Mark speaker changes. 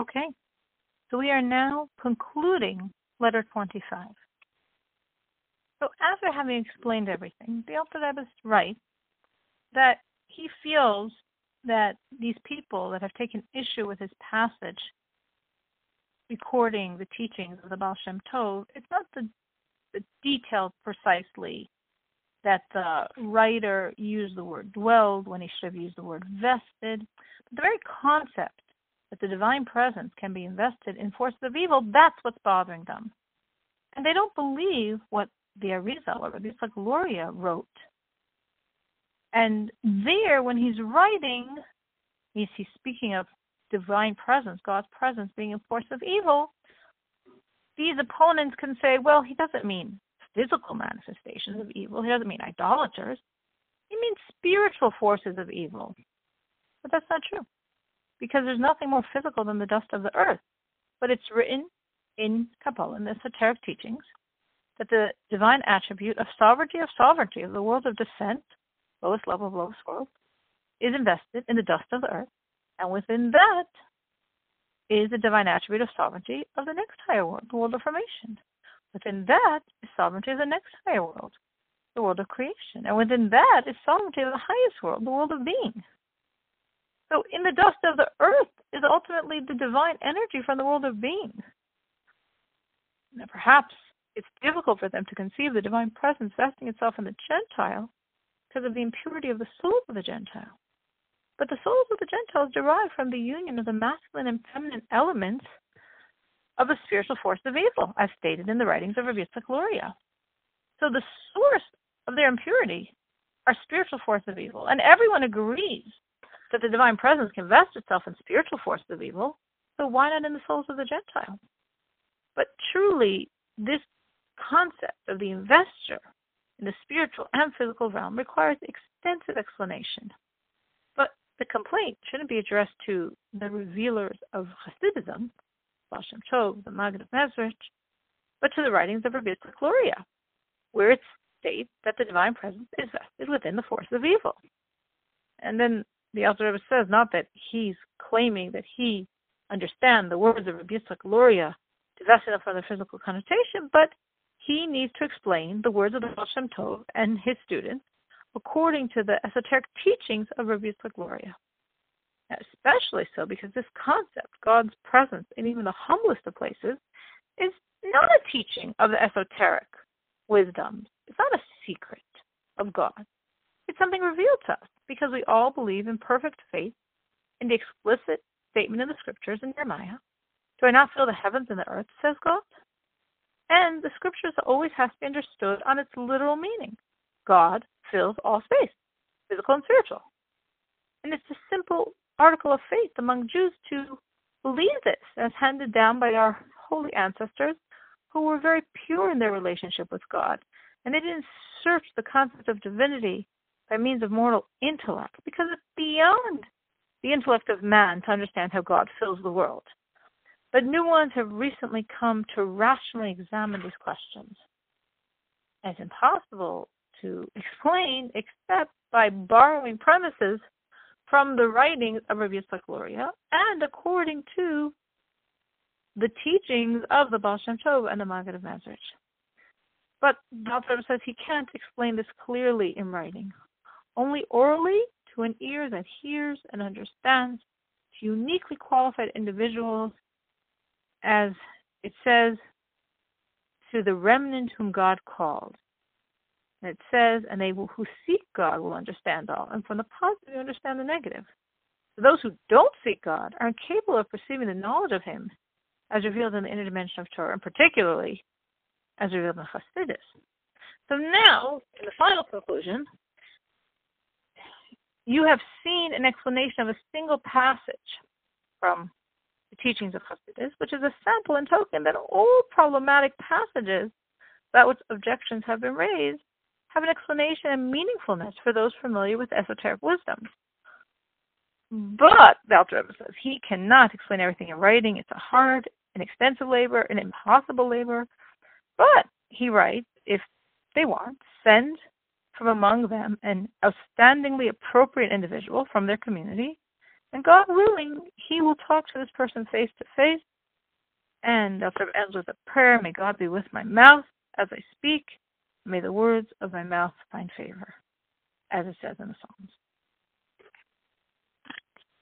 Speaker 1: Okay, so we are now concluding letter 25. So after having explained everything, the Alter Rebbe writes that he feels that these people that have taken issue with his passage recording the teachings of the Baal Shem Tov, it's not the, the detail precisely that the writer used the word dwelled when he should have used the word vested. But the very concept that the divine presence can be invested in forces of evil, that's what's bothering them. And they don't believe what the Arizal or Rabbi Luria wrote. And there, when he's writing, he's, he's speaking of divine presence, God's presence being a force of evil. These opponents can say, well, he doesn't mean physical manifestations of evil. He doesn't mean idolaters. He means spiritual forces of evil. But that's not true. Because there's nothing more physical than the dust of the earth. But it's written in Kabbalah, in the esoteric teachings, that the divine attribute of sovereignty of sovereignty of the world of descent, lowest level of lowest world, is invested in the dust of the earth. And within that is the divine attribute of sovereignty of the next higher world, the world of formation. Within that is sovereignty of the next higher world, the world of creation. And within that is sovereignty of the highest world, the world of being. So in the dust of the earth is ultimately the divine energy from the world of being. Now perhaps it's difficult for them to conceive the divine presence vesting itself in the Gentile because of the impurity of the souls of the Gentile. But the souls of the Gentiles derive from the union of the masculine and feminine elements of a spiritual force of evil, as stated in the writings of Rabbi Luria. So the source of their impurity are spiritual force of evil, and everyone agrees that the divine presence can vest itself in spiritual forces of evil. So why not in the souls of the Gentiles? But truly, this concept of the investor in the spiritual and physical realm requires extensive explanation. But the complaint shouldn't be addressed to the revealers of Hasidism, Baal Shem Tov, the Maggid of Mezrich, but to the writings of Rabbi Luria, where it states that the divine presence is vested within the force of evil. And then the Alter Rebbe says not that he's claiming that he understands the words of Rabbi Luria divested from the physical connotation, but he needs to explain the words of the Baal Shem Tov and his students according to the esoteric teachings of Rabbi Luria especially so because this concept, God's presence in even the humblest of places, is not a teaching of the esoteric wisdom. It's not a secret of God. It's something revealed to us because we all believe in perfect faith in the explicit statement in the scriptures in Jeremiah. Do I not fill the heavens and the earth, says God? And the scriptures always has to be understood on its literal meaning. God fills all space, physical and spiritual. And it's a simple article of faith among Jews to believe this, as handed down by our holy ancestors who were very pure in their relationship with God. And they didn't search the concept of divinity by means of mortal intellect, because it's beyond the intellect of man to understand how God fills the world. But new ones have recently come to rationally examine these questions. it's impossible to explain except by borrowing premises from the writings of Rabbi Yitzchak Luria and according to the teachings of the Baal Shem Tov and the Maggid of Mezrich. But Dr. says he can't explain this clearly in writing, only orally to an ear that hears and understands, to uniquely qualified individuals, as it says, to the remnant whom God called. And it says, and they will, who seek God will understand all. And from the positive, you understand the negative. So those who don't seek God are incapable of perceiving the knowledge of Him as revealed in the inner dimension of Torah, and particularly as revealed in Chassidus. So now, in the final conclusion, you have seen an explanation of a single passage from the teachings of Chassidus, which is a sample and token that all problematic passages about which objections have been raised have an explanation and meaningfulness for those familiar with esoteric wisdom. But, the says, he cannot explain everything in writing. It's a hard and extensive labor, an impossible labor. But, he writes, if they want, send from among them an outstandingly appropriate individual from their community And God willing, He will talk to this person face to face. And after it ends with a prayer, may God be with my mouth as I speak. May the words of my mouth find favor, as it says in the Psalms.